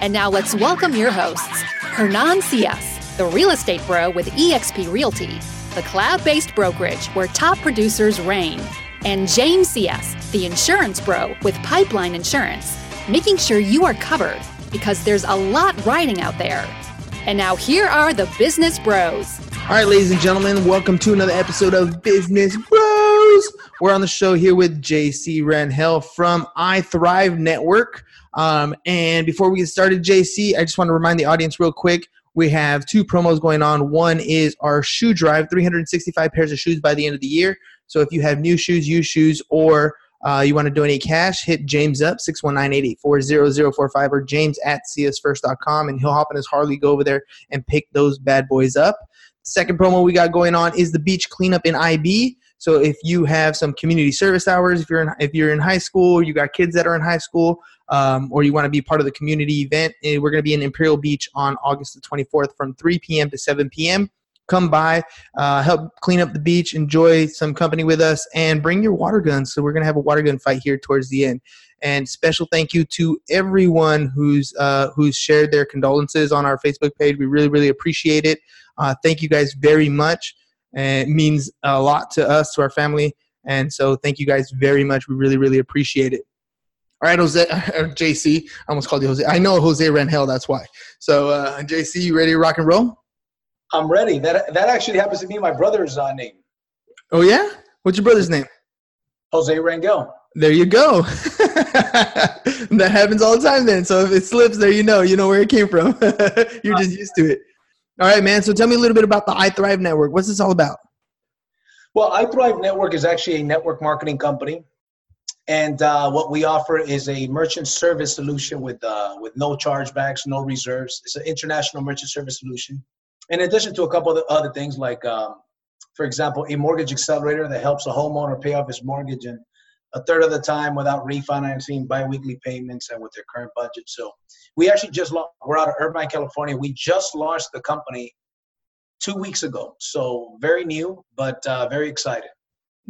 And now let's welcome your hosts, Hernan Cias, the real estate bro with eXp Realty, the cloud based brokerage where top producers reign, and James Cias, the insurance bro with Pipeline Insurance, making sure you are covered because there's a lot riding out there. And now here are the business bros. All right, ladies and gentlemen, welcome to another episode of Business Bros. We're on the show here with JC Rangel from I Thrive Network. Um, and before we get started, JC, I just want to remind the audience real quick. We have two promos going on. One is our shoe drive, 365 pairs of shoes by the end of the year. So if you have new shoes, used shoes, or uh, you want to donate cash, hit James up, 619-884-0045 or james at ciasfirst.com, and he'll hop in his Harley, go over there, and pick those bad boys up. Second promo we got going on is the beach cleanup in IB. So if you have some community service hours, if you're in, if you're in high school, you got kids that are in high school, um, or you want to be part of the community event, eh, we're going to be in Imperial Beach on August the 24th from 3 p.m. to 7 p.m. Come by, uh, help clean up the beach, enjoy some company with us, and bring your water guns. So we're going to have a water gun fight here towards the end. And special thank you to everyone who's uh, who's shared their condolences on our Facebook page. We really really appreciate it. Uh, thank you guys very much. And it means a lot to us, to our family. And so thank you guys very much. We really, really appreciate it. All right, Jose, JC. I almost called you Jose. I know Jose Rangel, that's why. So, uh, JC, you ready to rock and roll? I'm ready. That that actually happens to be my brother's uh, name. Oh yeah, what's your brother's name? Jose Rangel. There you go. that happens all the time. Then, so if it slips, there you know, you know where it came from. You're just used to it. All right, man. So tell me a little bit about the I Thrive Network. What's this all about? Well, I Thrive Network is actually a network marketing company, and uh, what we offer is a merchant service solution with uh, with no chargebacks, no reserves. It's an international merchant service solution. In addition to a couple of other things, like um, for example, a mortgage accelerator that helps a homeowner pay off his mortgage in a third of the time without refinancing, biweekly payments, and with their current budget. So we actually just launched, we're out of Irvine, California. We just launched the company two weeks ago. So very new, but uh, very excited.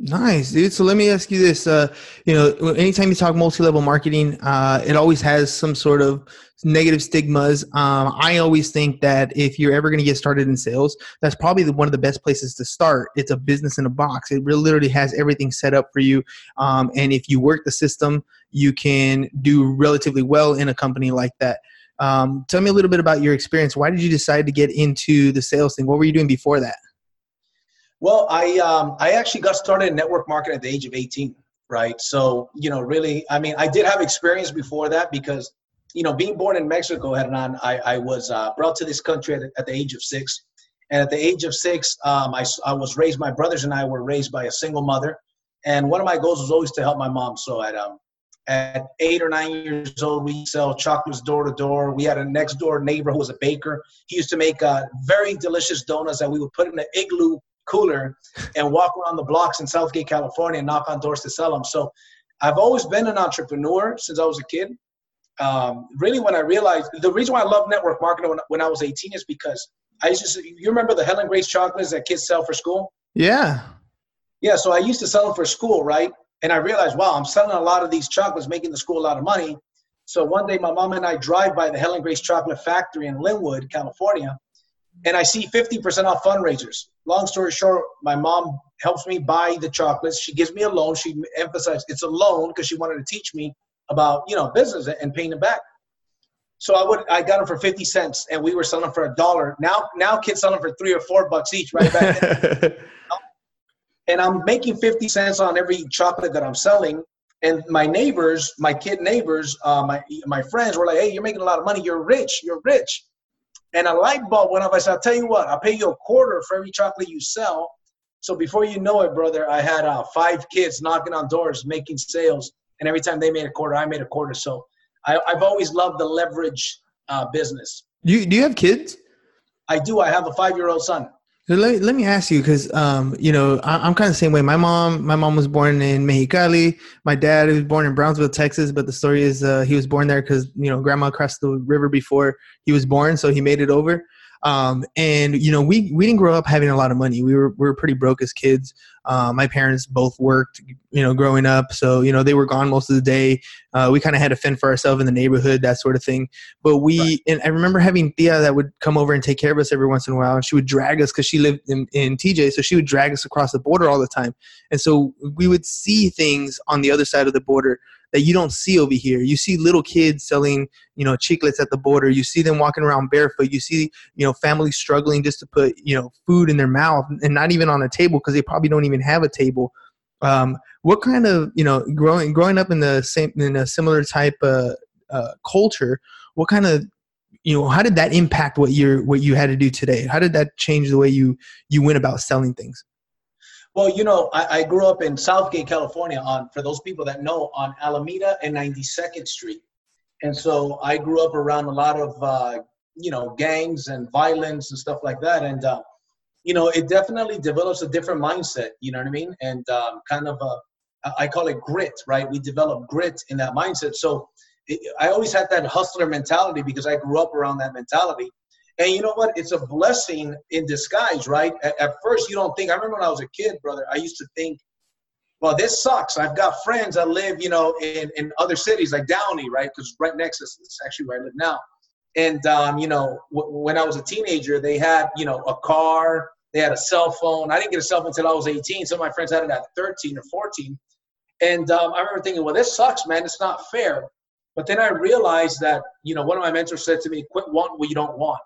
Nice, dude. So let me ask you this: uh, you know, anytime you talk multi-level marketing, uh, it always has some sort of negative stigmas. Um, I always think that if you're ever going to get started in sales, that's probably the, one of the best places to start. It's a business in a box. It really literally has everything set up for you, um, and if you work the system, you can do relatively well in a company like that. Um, tell me a little bit about your experience. Why did you decide to get into the sales thing? What were you doing before that? Well, I um, I actually got started in network marketing at the age of 18, right? So you know, really, I mean, I did have experience before that because you know, being born in Mexico, Hernan, I I was uh, brought to this country at, at, the age of six, and at the age of six, um, I I was raised. My brothers and I were raised by a single mother, and one of my goals was always to help my mom. So at um at eight or nine years old, we sell chocolates door to door. We had a next door neighbor who was a baker. He used to make uh, very delicious donuts that we would put in an igloo cooler and walk around the blocks in South Gate, California, and knock on doors to sell them. So I've always been an entrepreneur since I was a kid. Um, really, when I realized the reason why I love network marketing when, when I was 18 is because I used to, you remember the Helen Grace chocolates that kids sell for school? Yeah. Yeah. So I used to sell them for school, right? And I realized, wow, I'm selling a lot of these chocolates, making the school a lot of money. So one day, my mom and I drive by the Helen Grace Chocolate Factory in Lynwood, California, and I see 50% off fundraisers. Long story short, my mom helps me buy the chocolates. She gives me a loan. She emphasized it's a loan because she wanted to teach me about you know business and paying it back. So I would I got them for 50 cents and we were selling for a dollar. Now now kids selling for three or four bucks each right back then. and I'm making 50 cents on every chocolate that I'm selling. And my neighbors, my kid neighbors, uh, my my friends were like, "Hey, you're making a lot of money. You're rich. You're rich." And a light bulb went off. I said, I'll tell you what, I'll pay you a quarter for every chocolate you sell. So before you know it, brother, I had uh, five kids knocking on doors, making sales. And every time they made a quarter, I made a quarter. So I, have always loved the leverage uh, business. You do you have kids? I do. I have a five year old son. Let, let me ask you because um, you know I, am kind of the same way. My mom my mom was born in Mexicali. My dad was born in Brownsville, Texas. But the story is uh, he was born there because you know grandma crossed the river before he was born, so he made it over. Um, and you know, we we didn't grow up having a lot of money. We were we were pretty broke as kids. Uh, my parents both worked, you know, growing up, so you know they were gone most of the day. Uh, we kind of had to fend for ourselves in the neighborhood, that sort of thing. But we, right. and I remember having Thea that would come over and take care of us every once in a while, and she would drag us because she lived in, in TJ, so she would drag us across the border all the time, and so we would see things on the other side of the border that you don't see over here. You see little kids selling, you know, chiclets at the border. You see them walking around barefoot. You see, you know, families struggling just to put, you know, food in their mouth and not even on a table because they probably don't even have a table. Um, what kind of, you know, growing growing up in the same in a similar type of uh, culture, what kind of you know how did that impact what you're what you had to do today how did that change the way you you went about selling things well, you know, I, I, grew up in South Gate, California. On for those people that know, on Alameda and 92nd Street, and so I grew up around a lot of uh, you know gangs and violence and stuff like that. And uh, you know, it definitely develops a different mindset. You know what I mean? And um, kind of a, I call it grit, right? We develop grit in that mindset. So it, I always had that hustler mentality because I grew up around that mentality. And you know what? It's a blessing in disguise, right? At, at, first, you don't think. I remember when I was a kid, brother. I used to think, well, this sucks. I've got friends that live, you know, in, in other cities like Downey, right? Because right next to us is actually where I live now. And um, you know, w- when I was a teenager, they had, you know, a car. They had a cell phone. I didn't get a cell phone until I was 18. Some of my friends had it at 13 or 14. And um, I remember thinking, well, this sucks, man. It's not fair. But then I realized that, you know, one of my mentors said to me, quit wanting what you don't want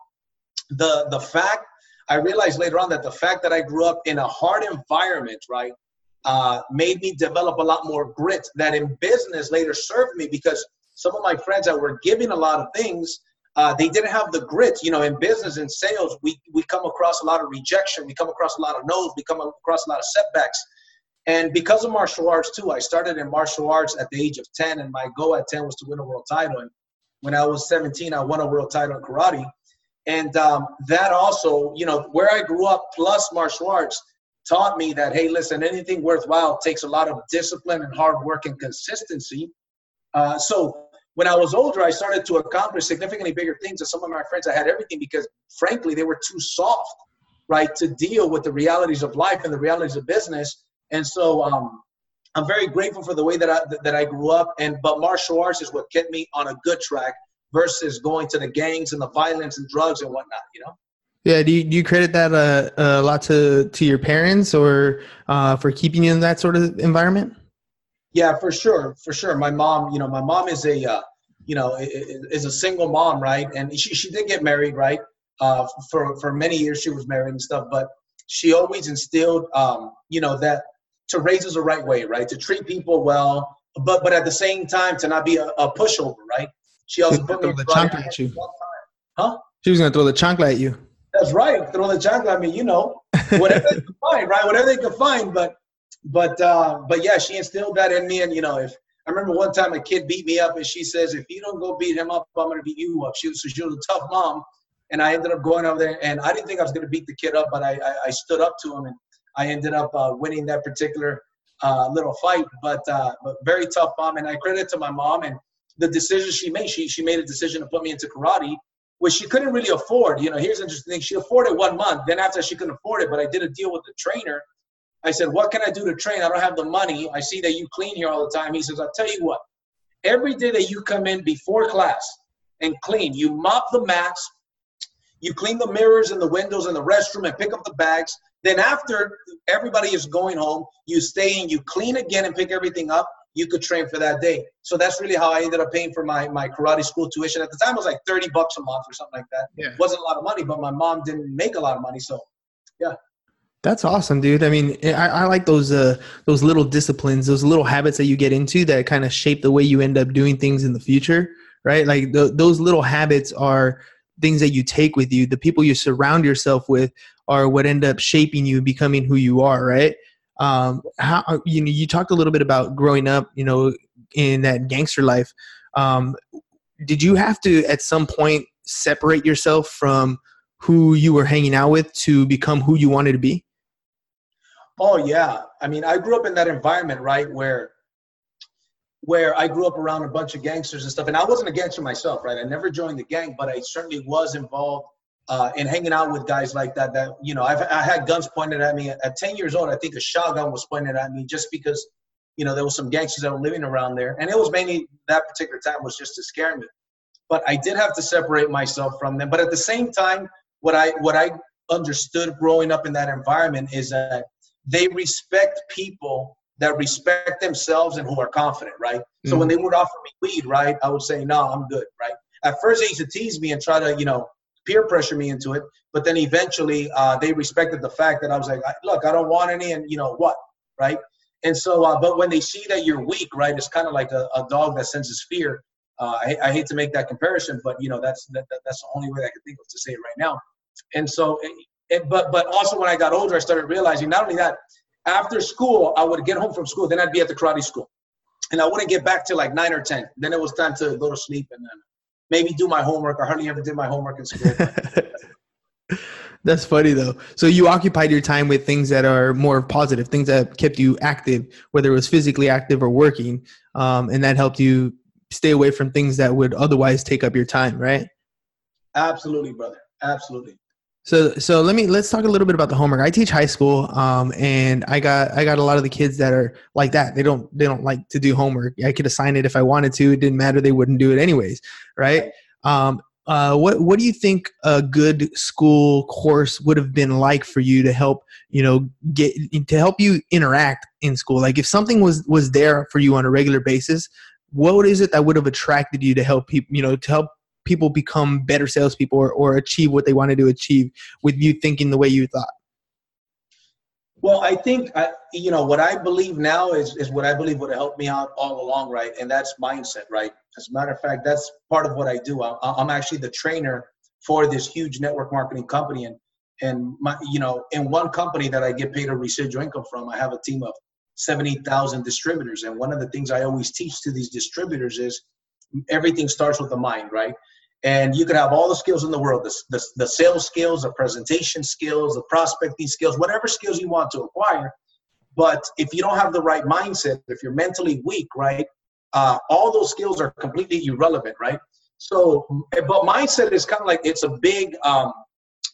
the the fact I realized later on that the fact that I grew up in a hard environment, right, uh, made me develop a lot more grit that in business later served me because some of my friends that were giving a lot of things, uh, they didn't have the grit. You know, in business and sales, we, we come across a lot of rejection, we come across a lot of no's, we come across a lot of setbacks. And because of martial arts too, I started in martial arts at the age of 10, and my goal at 10 was to win a world title. And when I was 17, I won a world title in karate and um, that also you know where i grew up plus martial arts taught me that hey listen anything worthwhile takes a lot of discipline and hard work and consistency. Uh, so when i was older i started to accomplish significantly bigger things than some of my friends. I had everything because frankly they were too soft right to deal with the realities of life and the realities of business. And so um, i'm very grateful for the way that i that i grew up. And but martial arts is what kept me on a good track versus going to the gangs and the violence and drugs and whatnot, you know? Yeah, do you, do you credit that uh, a lot to, to your parents or uh, for keeping you in that sort of environment? Yeah, for sure, for sure. My mom, you know, my mom is a, uh, you know, is a single mom, right? And she, she did get married, right? Uh, for for many years she was married and stuff, but she always instilled, um, you know, that to raise us the right way, right? To treat people well, but but at the same time to not be a, a pushover, right? She also put me the chancla at you. Huh? She was gonna throw the chancla at you. That's right. Throw the chancla at me. You know, whatever they can find, right? Whatever they can find. But, but, uh, but yeah, she instilled that in me. And you know, if I remember one time a kid beat me up, and she says, "If you don't go beat him up, I'm gonna beat you up." She was, so she was a tough mom, and I ended up going over there, and I didn't think I was gonna beat the kid up, but I, I, I stood up to him, and I ended up uh, winning that particular uh, little fight. But, uh, but very tough mom, and I credit to my mom and the decision she made. She she made a decision to put me into karate, which she couldn't really afford. You know, here's interesting thing: she afforded one month. Then after she couldn't afford it, but I did a deal with the trainer. I said, "What can I do to train? I don't have the money. I see that you clean here all the time." He says, "I'll tell you what. Every day that you come in before class and clean, you mop the mats, you clean the mirrors and the windows and the restroom and pick up the bags. Then after everybody is going home, you stay and you clean again and pick everything up you could train for that day. So that's really how I ended up paying for my, my karate school tuition. At the time, it was like 30 bucks a month or something like that. Yeah. It wasn't a lot of money, but my mom didn't make a lot of money. So, yeah. That's awesome, dude. I mean, I, I like those uh, those little disciplines, those little habits that you get into that kind of shape the way you end up doing things in the future, right? Like the, those little habits are things that you take with you. The people you surround yourself with are what end up shaping you, becoming who you are, right? Um, how uh, you know you talked a little bit about growing up you know in that gangster life um, did you have to at some point separate yourself from who you were hanging out with to become who you wanted to be? Oh yeah. I mean, I grew up in that environment, right, where where I grew up around a bunch of gangsters and stuff. And I wasn't a gangster myself, right? I never joined the gang, but I certainly was involved uh, in hanging out with guys like that. That you know, I've I had guns pointed at me at 10 years old. I think a shotgun was pointed at me just because you know there was some gangsters that were living around there, and it was mainly that particular time was just to scare me. But I did have to separate myself from them. But at the same time, what I what I understood growing up in that environment is that they respect people that respect themselves and who are confident, right? Mm-hmm. So when mm. they would offer me weed, right, I would say, no, I'm good, right? At first, they used to tease me and try to, you know, peer pressure me into it. But then eventually, uh, they respected the fact that I was like, look, I don't want any, and you know what, right? And so, uh, but when they see that you're weak, right, it's kind of like a, a, dog that senses fear. Uh, I, I, hate to make that comparison, but you know that's that, that's the only way I can think of to say it right now. And so, it, it, but but also when I got older, I started realizing not only that after school, I would get home from school, then I'd be at the karate school. And I wouldn't get back till like nine or 10. Then it was time to go to sleep and then maybe do my homework. I hardly ever did my homework in school. That's funny though. So you occupied your time with things that are more positive, things that kept you active, whether it was physically active or working, um, and that helped you stay away from things that would otherwise take up your time, right? Absolutely, brother. Absolutely. So so let me let's talk a little bit about the homework. I teach high school, um, and I got I got a lot of the kids that are like that. They don't they don't like to do homework. I could assign it if I wanted to. It didn't matter. They wouldn't do it anyways, right? Um, uh, what what do you think a good school course would have been like for you to help you know get to help you interact in school? Like if something was was there for you on a regular basis, what is it that would have attracted you to help people you know to help people become better salespeople or, or achieve what they wanted to achieve with you thinking the way you thought? Well, I think I, you know what I believe now is is what I believe would have helped me out all along, right? And that's mindset, right? As a matter of fact, that's part of what I do. I, I'm actually the trainer for this huge network marketing company, and and my you know in one company that I get paid a residual income from, I have a team of seventy thousand distributors, and one of the things I always teach to these distributors is everything starts with the mind, right? And you could have all the skills in the world the, the, the, sales skills the presentation skills the prospecting skills whatever skills you want to acquire. But if you don't have the right mindset if you're mentally weak right uh, all those skills are completely irrelevant right? So but mindset is kind of like it's a big um,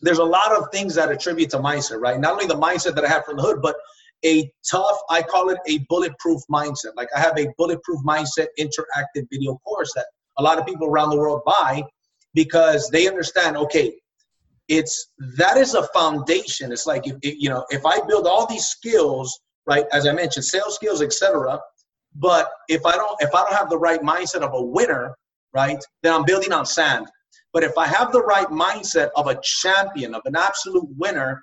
there's a lot of things that attribute to mindset right? Not only the mindset that i have from the hood but a tough i call it a bulletproof mindset. Like i have a bulletproof mindset interactive video course that a lot of people around the world buy because they understand okay it's that is a foundation. It's like if, you know if i build all these skills right as i mentioned sales skills etc but if i don't if i don't have the right mindset of a winner right then i'm building on sand. But if i have the right mindset of a champion of an absolute winner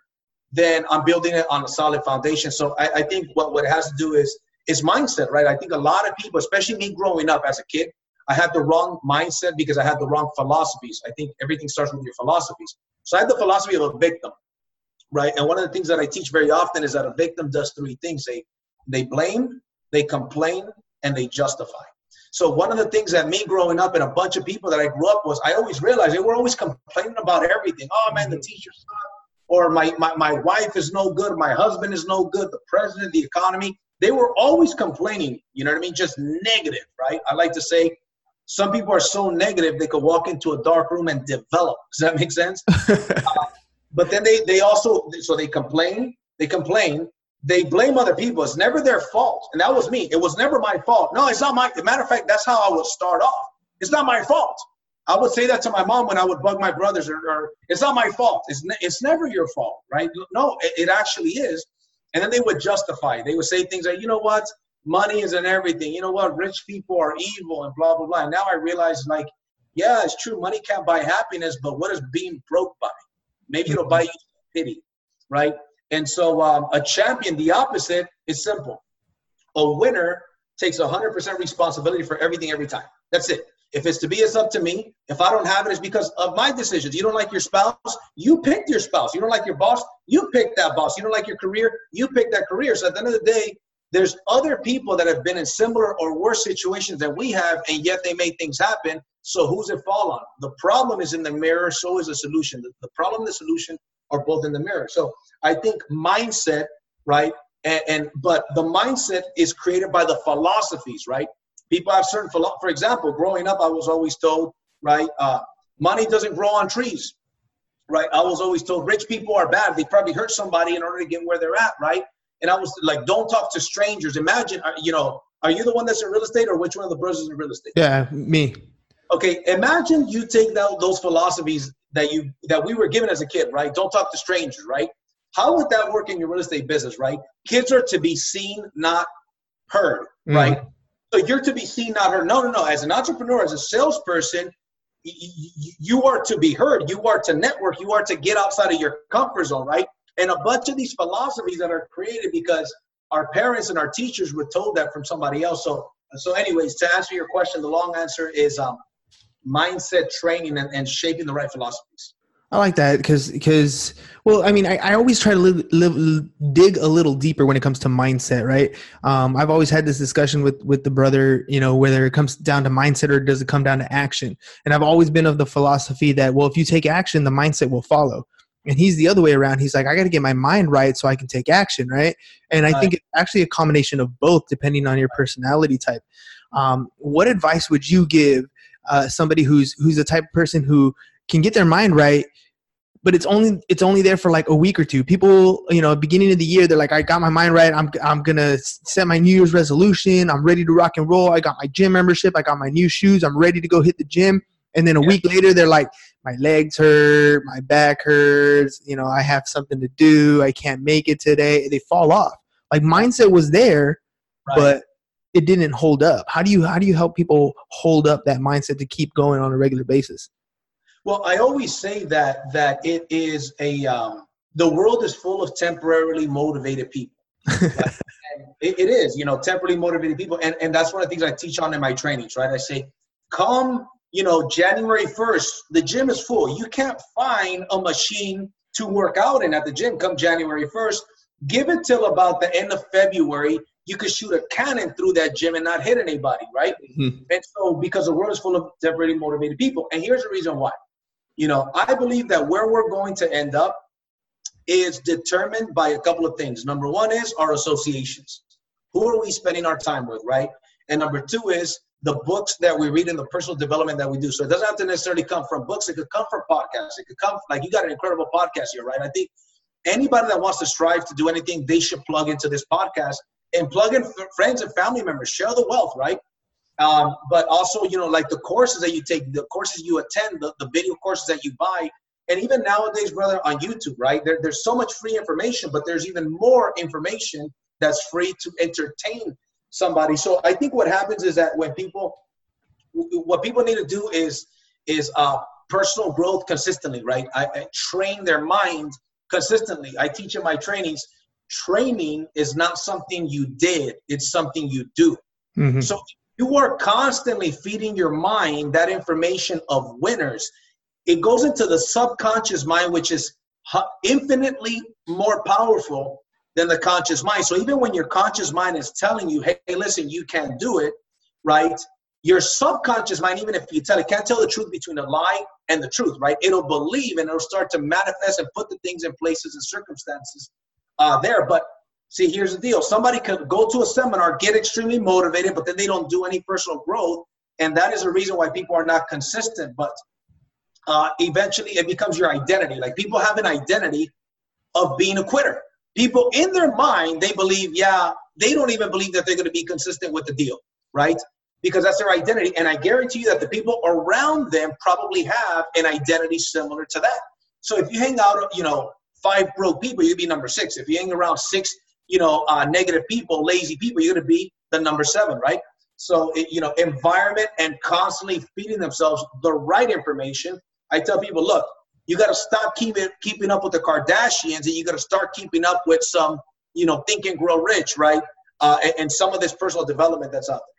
then i'm building it on a solid foundation. So i, I think what, what it has to do is is mindset right? I think a lot of people especially me growing up as a kid I had the wrong mindset because I had the wrong philosophies. I think everything starts with your philosophies. So I had the philosophy of a victim, right? And one of the things that I teach very often is that a victim does three things: they they blame, they complain, and they justify. So one of the things that me growing up and a bunch of people that I grew up was I always realized they were always complaining about everything. Oh man, the teacher or my, my my wife is no good, my husband is no good, the president, the economy. They were always complaining. You know what I mean? Just negative, right? I like to say some people are so negative they could walk into a dark room and develop. Does that make sense? uh, but then they they also so they complain, they complain, they blame other people. It's never their fault, and that was me. It was never my fault. No, it's not my. matter of fact, that's how I would start off. It's not my fault. I would say that to my mom when I would bug my brothers, or, or it's not my fault. It's ne- it's never your fault, right? No, it, it actually is. And then they would justify. They would say things like, you know what? Money isn't everything. You know what? Rich people are evil and blah blah blah. And now I realize like, yeah, it's true. Money can't buy happiness, but what is being broke buy? Maybe it'll buy you pity, right? And so um, a champion, the opposite, is simple. A winner takes 100% responsibility for everything every time. That's it. If it's to be, it's up to me. If I don't have it, it's because of my decisions. You don't like your spouse, you picked your spouse. You don't like your boss, you picked that boss. You don't like your career, you picked that career. So at the end of the day, there's other people that have been in similar or worse situations than we have, and yet they made things happen. So who's it fall on? The problem is in the mirror, so is the solution. The, problem and the solution are both in the mirror. So I think mindset, right? And, and but the mindset is created by the philosophies, right? People have certain philo- for example, growing up, I was always told, right, uh, money doesn't grow on trees, right? I was always told rich people are bad. They probably hurt somebody in order to get where they're at, right? And I was like, don't talk to strangers. Imagine, uh, you know, are you the one that's in real estate or which one of the brothers is in real estate? Yeah, me. Okay, imagine you take that, those philosophies that you that we were given as a kid, right? Don't talk to strangers, right? How would that work in your real estate business, right? Kids are to be seen, not heard, mm right? So you're to be seen, not heard. No, no, no. As an entrepreneur, as a salesperson, you are to be heard. You are to network. You are to get outside of your comfort zone, right? And a bunch of these philosophies that are created because our parents and our teachers were told that from somebody else. So, so anyways, to answer your question, the long answer is um, mindset training and, and shaping the right philosophies. I like that because because well, I mean, I, I always try to live, live, dig a little deeper when it comes to mindset, right? Um, I've always had this discussion with with the brother, you know, whether it comes down to mindset or does it come down to action? And I've always been of the philosophy that well, if you take action, the mindset will follow. And he's the other way around. He's like, I got to get my mind right so I can take action, right? And I right. think it's actually a combination of both, depending on your personality type. Um, what advice would you give uh, somebody who's who's the type of person who can get their mind right but it's only it's only there for like a week or two people you know beginning of the year they're like i got my mind right i'm, I'm gonna set my new year's resolution i'm ready to rock and roll i got my gym membership i got my new shoes i'm ready to go hit the gym and then a yeah. week later they're like my legs hurt my back hurts you know i have something to do i can't make it today they fall off like mindset was there right. but it didn't hold up how do you how do you help people hold up that mindset to keep going on a regular basis well, I always say that that it is a um, the world is full of temporarily motivated people. it, it is, you know, temporarily motivated people, and and that's one of the things I teach on in my trainings. Right, I say, come, you know, January first, the gym is full. You can't find a machine to work out in at the gym come January first. Give it till about the end of February you could shoot a cannon through that gym and not hit anybody, right? Mm-hmm. And so, because the world is full of temporarily motivated people, and here's the reason why. You know, I believe that where we're going to end up is determined by a couple of things. Number one is our associations. Who are we spending our time with, right? And number two is the books that we read and the personal development that we do. So it doesn't have to necessarily come from books. It could come from podcasts. It could come like you got an incredible podcast here, right? I think anybody that wants to strive to do anything, they should plug into this podcast and plug in friends and family members. Share the wealth, right? Um, but also, you know, like the courses that you take, the courses you attend, the, the video courses that you buy, and even nowadays, brother, on YouTube, right? There, there's so much free information, but there's even more information that's free to entertain somebody. So I think what happens is that when people, what people need to do is is uh, personal growth consistently, right? I, I train their mind consistently. I teach in my trainings. Training is not something you did; it's something you do. Mm-hmm. So you are constantly feeding your mind that information of winners. It goes into the subconscious mind, which is infinitely more powerful than the conscious mind. So even when your conscious mind is telling you, hey, listen, you can't do it, right? Your subconscious mind, even if you tell it, can't tell the truth between a lie and the truth, right? It'll believe and it'll start to manifest and put the things in places and circumstances uh, there. But See, here's the deal. Somebody could go to a seminar, get extremely motivated, but then they don't do any personal growth. And that is a reason why people are not consistent. But uh, eventually it becomes your identity. Like people have an identity of being a quitter. People in their mind, they believe, yeah, they don't even believe that they're going to be consistent with the deal, right? Because that's their identity. And I guarantee you that the people around them probably have an identity similar to that. So if you hang out, you know, five broke people, you'd be number six. If you hang around six you know, uh, negative people, lazy people, you're going to be the number seven, right? So, it, you know, environment and constantly feeding themselves the right information. I tell people, look, you got to stop keeping keeping up with the Kardashians, and you got to start keeping up with some, you know, Think and Grow Rich, right? Uh, and, and, some of this personal development that's out there.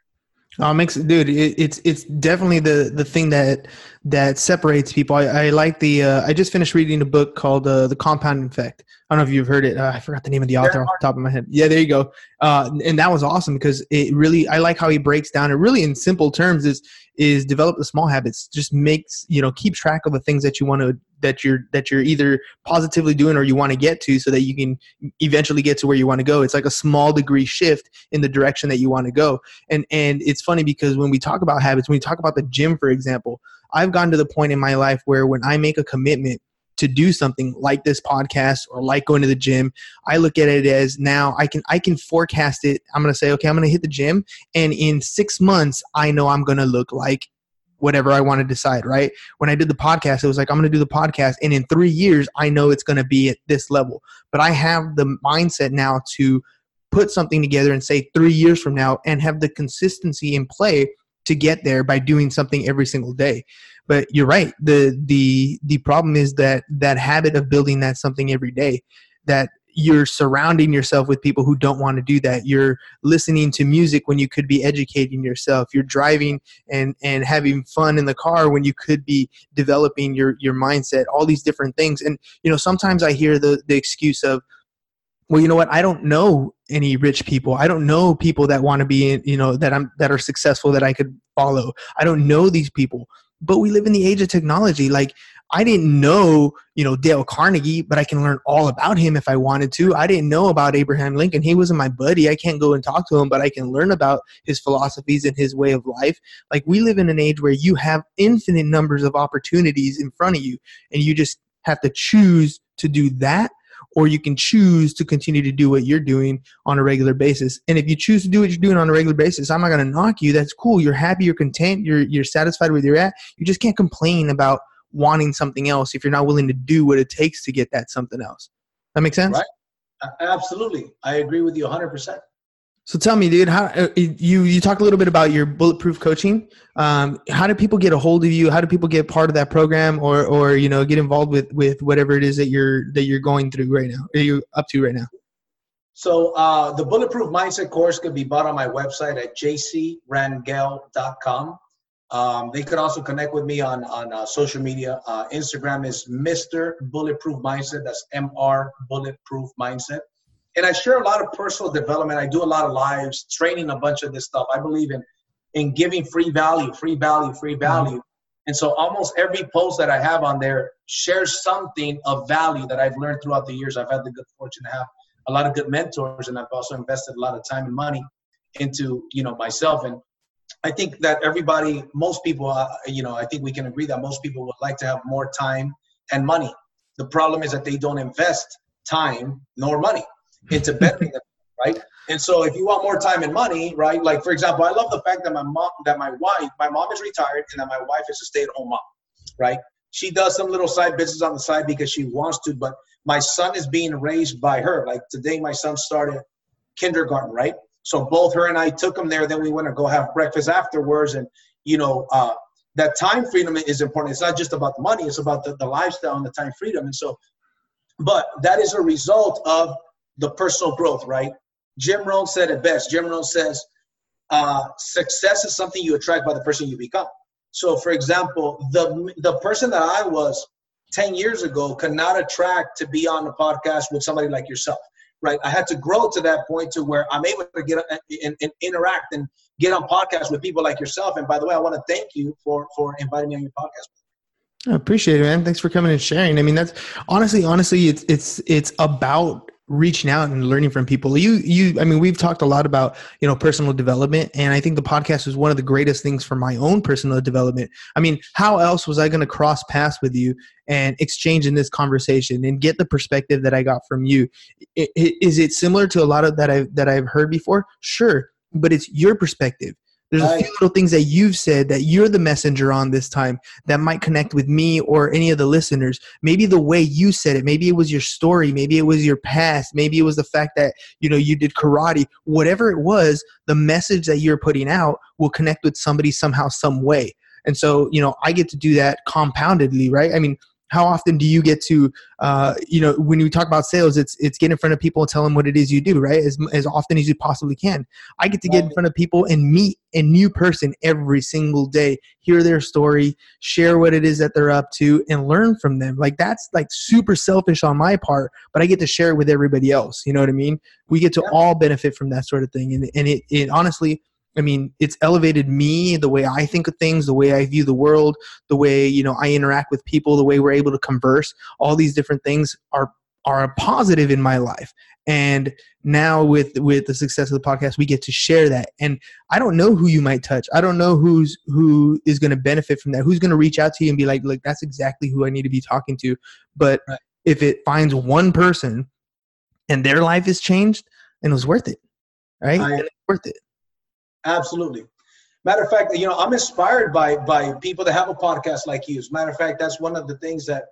Oh, it makes dude. It, it's it's definitely the the thing that that separates people. I, I like the. Uh, I just finished reading a book called uh, The Compound Effect. I don't know if you've heard it. Uh, I forgot the name of the author off the top of my head. Yeah, there you go. Uh, and that was awesome because it really. I like how he breaks down. It really in simple terms is is develop the small habits. Just makes you know keep track of the things that you want to that you're that you're either positively doing or you want to get to so that you can eventually get to where you want to go. It's like a small degree shift in the direction that you want to go. And and it's funny because when we talk about habits when we talk about the gym for example i've gotten to the point in my life where when i make a commitment to do something like this podcast or like going to the gym i look at it as now i can i can forecast it. I'm going to say okay i'm going to hit the gym and in 6 months i know i'm going to look like whatever I want to decide, right? When I did the podcast, it was like, I'm going to do the podcast. And in three years, I know it's going to be at this level. But I have the mindset now to put something together and say three years from now and have the consistency in play to get there by doing something every single day. But you're right. The the the problem is that that habit of building that something every day that you're surrounding yourself with people who don't want to do that. You're listening to music when you could be educating yourself. You're driving and and having fun in the car when you could be developing your your mindset all these different things. And you know sometimes i hear the the excuse of well you know what? I don't know any rich people. I don't know people that want to be in you know that i'm that are successful that i could follow. I don't know these people. But we live in the age of technology. Like I didn't know, you know, Dale Carnegie, but I can learn all about him if I wanted to. I didn't know about Abraham Lincoln. He wasn't my buddy. I can't go and talk to him, but I can learn about his philosophies and his way of life. Like we live in an age where you have infinite numbers of opportunities in front of you and you just have to choose to do that or you can choose to continue to do what you're doing on a regular basis. And if you choose to do what you're doing on a regular basis, I'm not going to knock you. That's cool. You're happy, you're content, you're you're satisfied with where you're at. You just can't complain about wanting something else if you're not willing to do what it takes to get that something else. That makes sense? Right. Absolutely. I agree with you 100%. So tell me, dude, how uh, you you talked a little bit about your bulletproof coaching. Um, how do people get a hold of you? How do people get part of that program, or or you know get involved with with whatever it is that you're that you're going through right now, or you're up to right now? So uh, the bulletproof mindset course could be bought on my website at jcrangel.com. Um, they could also connect with me on on uh, social media. Uh, Instagram is Mr. Bulletproof Mindset. That's Mr. Bulletproof Mindset. And I share a lot of personal development. I do a lot of lives, training a bunch of this stuff. I believe in in giving free value, free value, free mm-hmm. value. And so almost every post that I have on there shares something of value that I've learned throughout the years. I've had the good fortune to have a lot of good mentors, and I've also invested a lot of time and money into you know myself and I think that everybody, most people, uh, you know, I think we can agree that most people would like to have more time and money. The problem is that they don't invest time nor money into bettering them, right? And so, if you want more time and money, right? Like for example, I love the fact that my mom, that my wife, my mom is retired, and that my wife is a stay-at-home mom, right? She does some little side business on the side because she wants to, but my son is being raised by her. Like today, my son started kindergarten, right? So both her and I took them there. Then we went to go have breakfast afterwards. And, you know, uh, that time freedom is important. It's not just about the money, it's about the, the lifestyle and the time freedom. And so, but that is a result of the personal growth, right? Jim Rohn said it best. Jim Rohn says, uh, success is something you attract by the person you become. So, for example, the the person that I was 10 years ago could not attract to be on the podcast with somebody like yourself right? I had to grow to that point to where I'm able to get and, and interact and get on podcasts with people like yourself. And by the way, I want to thank you for for inviting me on your podcast. I appreciate it, man. Thanks for coming and sharing. I mean, that's honestly, honestly, it's it's it's about reaching out and learning from people. You you i mean we've talked a lot about you know personal development and i think the podcast is one of the greatest things for my own personal development. I mean how else was i going to cross paths with you and exchange in this conversation and get the perspective that i got from you? Is it similar to a lot of that i that i've heard before? Sure but it's your perspective there's a few little things that you've said that you're the messenger on this time that might connect with me or any of the listeners. Maybe the way you said it, maybe it was your story, maybe it was your past, maybe it was the fact that, you know, you did karate. Whatever it was, the message that you're putting out will connect with somebody somehow some way. And so, you know, I get to do that compoundedly, right? I mean, how often do you get to uh, you know when you talk about sales it's it's get in front of people and tell them what it is you do right? As, as often as you possibly can. I get to get in front of people and meet a new person every single day hear their story share what it is that they're up to and learn from them. Like that's like super selfish on my part but i get to share it with everybody else you know what i mean? We get to all benefit from that sort of thing and, and it, it honestly I mean, it's elevated me, the way I think of things, the way I view the world, the way you know I interact with people, the way we're able to converse. All these different things are are a positive in my life. And now with with the success of the podcast, we get to share that. And I don't know who you might touch. I don't know who's who is going to benefit from that. Who's going to reach out to you and be like, "Look, that's exactly who I need to be talking to." But Right. if it finds one person and their life is changed, then it was worth it, right? I- And it's worth it. Absolutely. Matter of fact, you know, I'm inspired by by people that have a podcast like you. As a matter of fact, that's one of the things that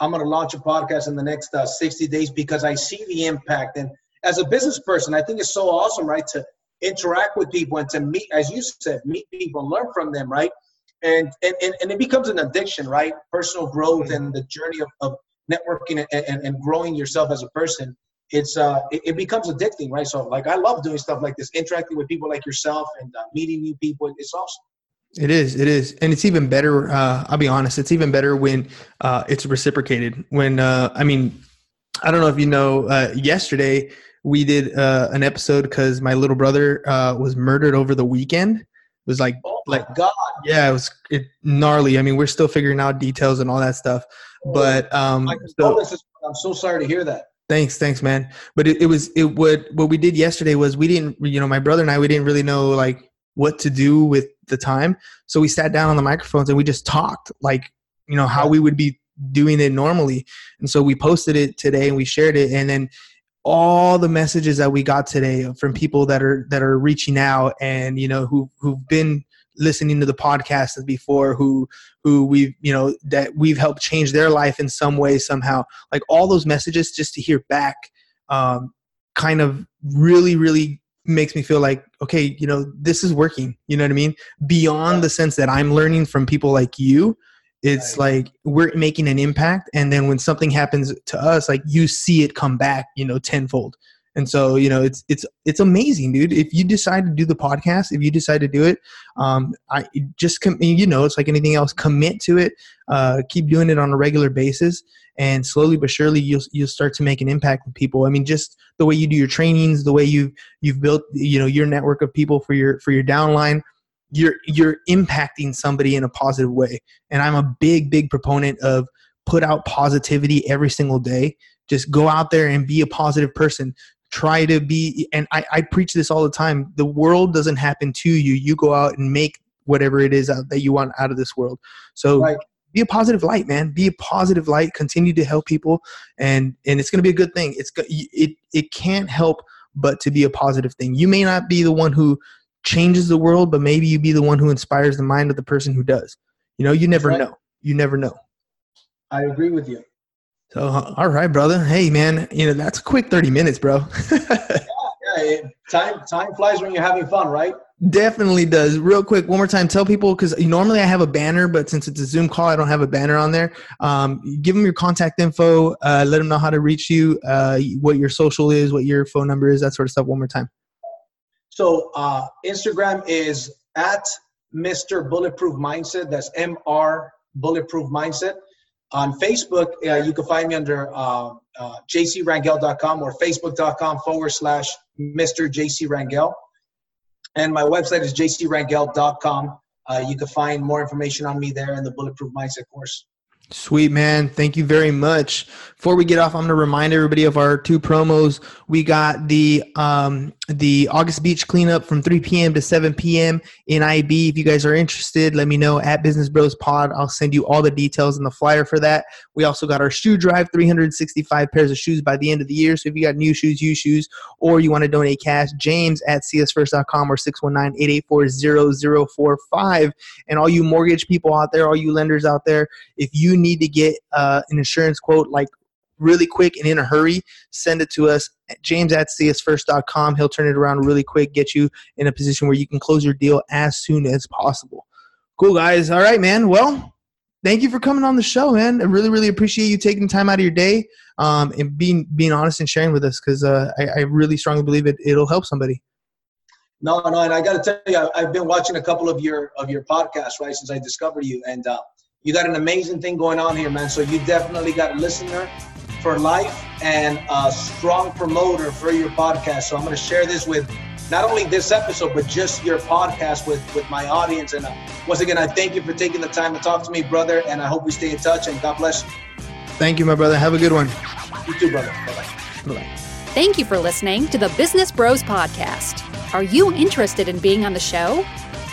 I'm going to launch a podcast in the next uh, 60 days because I see the impact. And as a business person, I think it's so awesome, right, to interact with people and to meet, as you said, meet people and learn from them, right? And and and, and it becomes an addiction, right? Personal growth and the journey of, of networking and, and, and growing yourself as a person it's uh it, it becomes addicting right so like i love doing stuff like this interacting with people like yourself and uh, meeting new people it's awesome It is, it is, and it's even better. Uh, I'll be honest, it's even better when uh, it's reciprocated. When uh, I mean, I don't know if you know. Uh, yesterday we did uh, an episode because my little brother uh, was murdered over the weekend. It was like, oh my Like- god yeah, it was it, gnarly. I mean, we're still figuring out details and all that stuff. But um, so, i'm so sorry to hear that Thanks, thanks, man. But it, it was it what what we did yesterday was we didn't you know my brother and I we didn't really know like what to do with the time, so we sat down on the microphones and we just talked like you know how we would be doing it normally, and so we posted it today and we shared it, and then all the messages that we got today from people that are that are reaching out and you know who who've been listening to the podcast before who who we've you know that we've helped change their life in some way somehow. Like all those messages just to hear back um, kind of really really makes me feel like okay you know this is working. You know what i mean? Beyond the sense that i'm learning from people like you it's like we're making an impact. And then when something happens to us like you see it come back you know tenfold and so you know it's it's it's amazing dude. If you decide to do the podcast if you decide to do it um i just com- you know it's like anything else commit to it uh keep doing it on a regular basis and slowly but surely you'll you'll start to make an impact with people. I mean just the way you do your trainings the way you you've built you know your network of people for your for your downline you're you're impacting somebody in a positive way. And i'm a big big proponent of put out positivity every single day. Just go out there and be a positive person try to be and I, I preach this all the time the world doesn't happen to you. You go out and make whatever it is that you want out of this world. So Right. be a positive light man. Be a positive light. Continue to help people. And and it's going to be a good thing. It's it it can't help but to be a positive thing. You may not be the one who changes the world but maybe you be the one who inspires the mind of the person who does. You know you never right. know. You never know. I agree with you so all right brother hey man you know that's a quick 30 minutes bro yeah it, time time flies when you're having fun right Definitely does. Real quick, one more time, tell people because normally I have a banner, but since it's a Zoom call, I don't have a banner on there. Um, give them your contact info. Uh, let them know how to reach you, uh, what your social is, what your phone number is, that sort of stuff. One more time. so uh instagram is at mr bulletproof mindset that's mr bulletproof mindset on facebook uh, you can find me under uh, uh, jcrangel.com or facebook.com forward slash mr jc rangel. And my website is jcrangel.com uh, you can find more information on me there in the bulletproof mindset course Sweet man, thank you very much. Before we get off, I'm going to remind everybody of our two promos. We got the um, the August Beach cleanup from 3 p.m. to 7 p.m. in IB. If you guys are interested, let me know at Business Bros Pod. I'll send you all the details in the flyer for that. We also got our shoe drive, 365 pairs of shoes by the end of the year. So if you got new shoes, used shoes, or you want to donate cash, James at csfirst.com or 619-884-0045. And all you mortgage people out there, all you lenders out there, if you need to get uh, an insurance quote like really quick and in a hurry, send it to us at james at csfirst.com. He'll turn it around really quick, get you in a position where you can close your deal as soon as possible. Cool, guys. All right, man. Well, thank you for coming on the show, man. I really, really appreciate you taking time out of your day um, and being being honest and sharing with us because uh, I, I really strongly believe it it'll help somebody. No, no, and I got to tell you, I've been watching a couple of your of your podcasts, right, since I discovered you, and uh, you got an amazing thing going on here, man. So you definitely got a listener for life and a strong promoter for your podcast. So I'm going to share this with not only this episode, but just your podcast with with my audience. And uh, once again, I thank you for taking the time to talk to me, brother. And I hope we stay in touch. And God bless you. Thank you, my brother. Have a good one. You too, brother. Bye bye. Bye. Thank you for listening to the Business Bros Podcast. Are you interested in being on the show?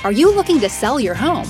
Are you looking to sell your home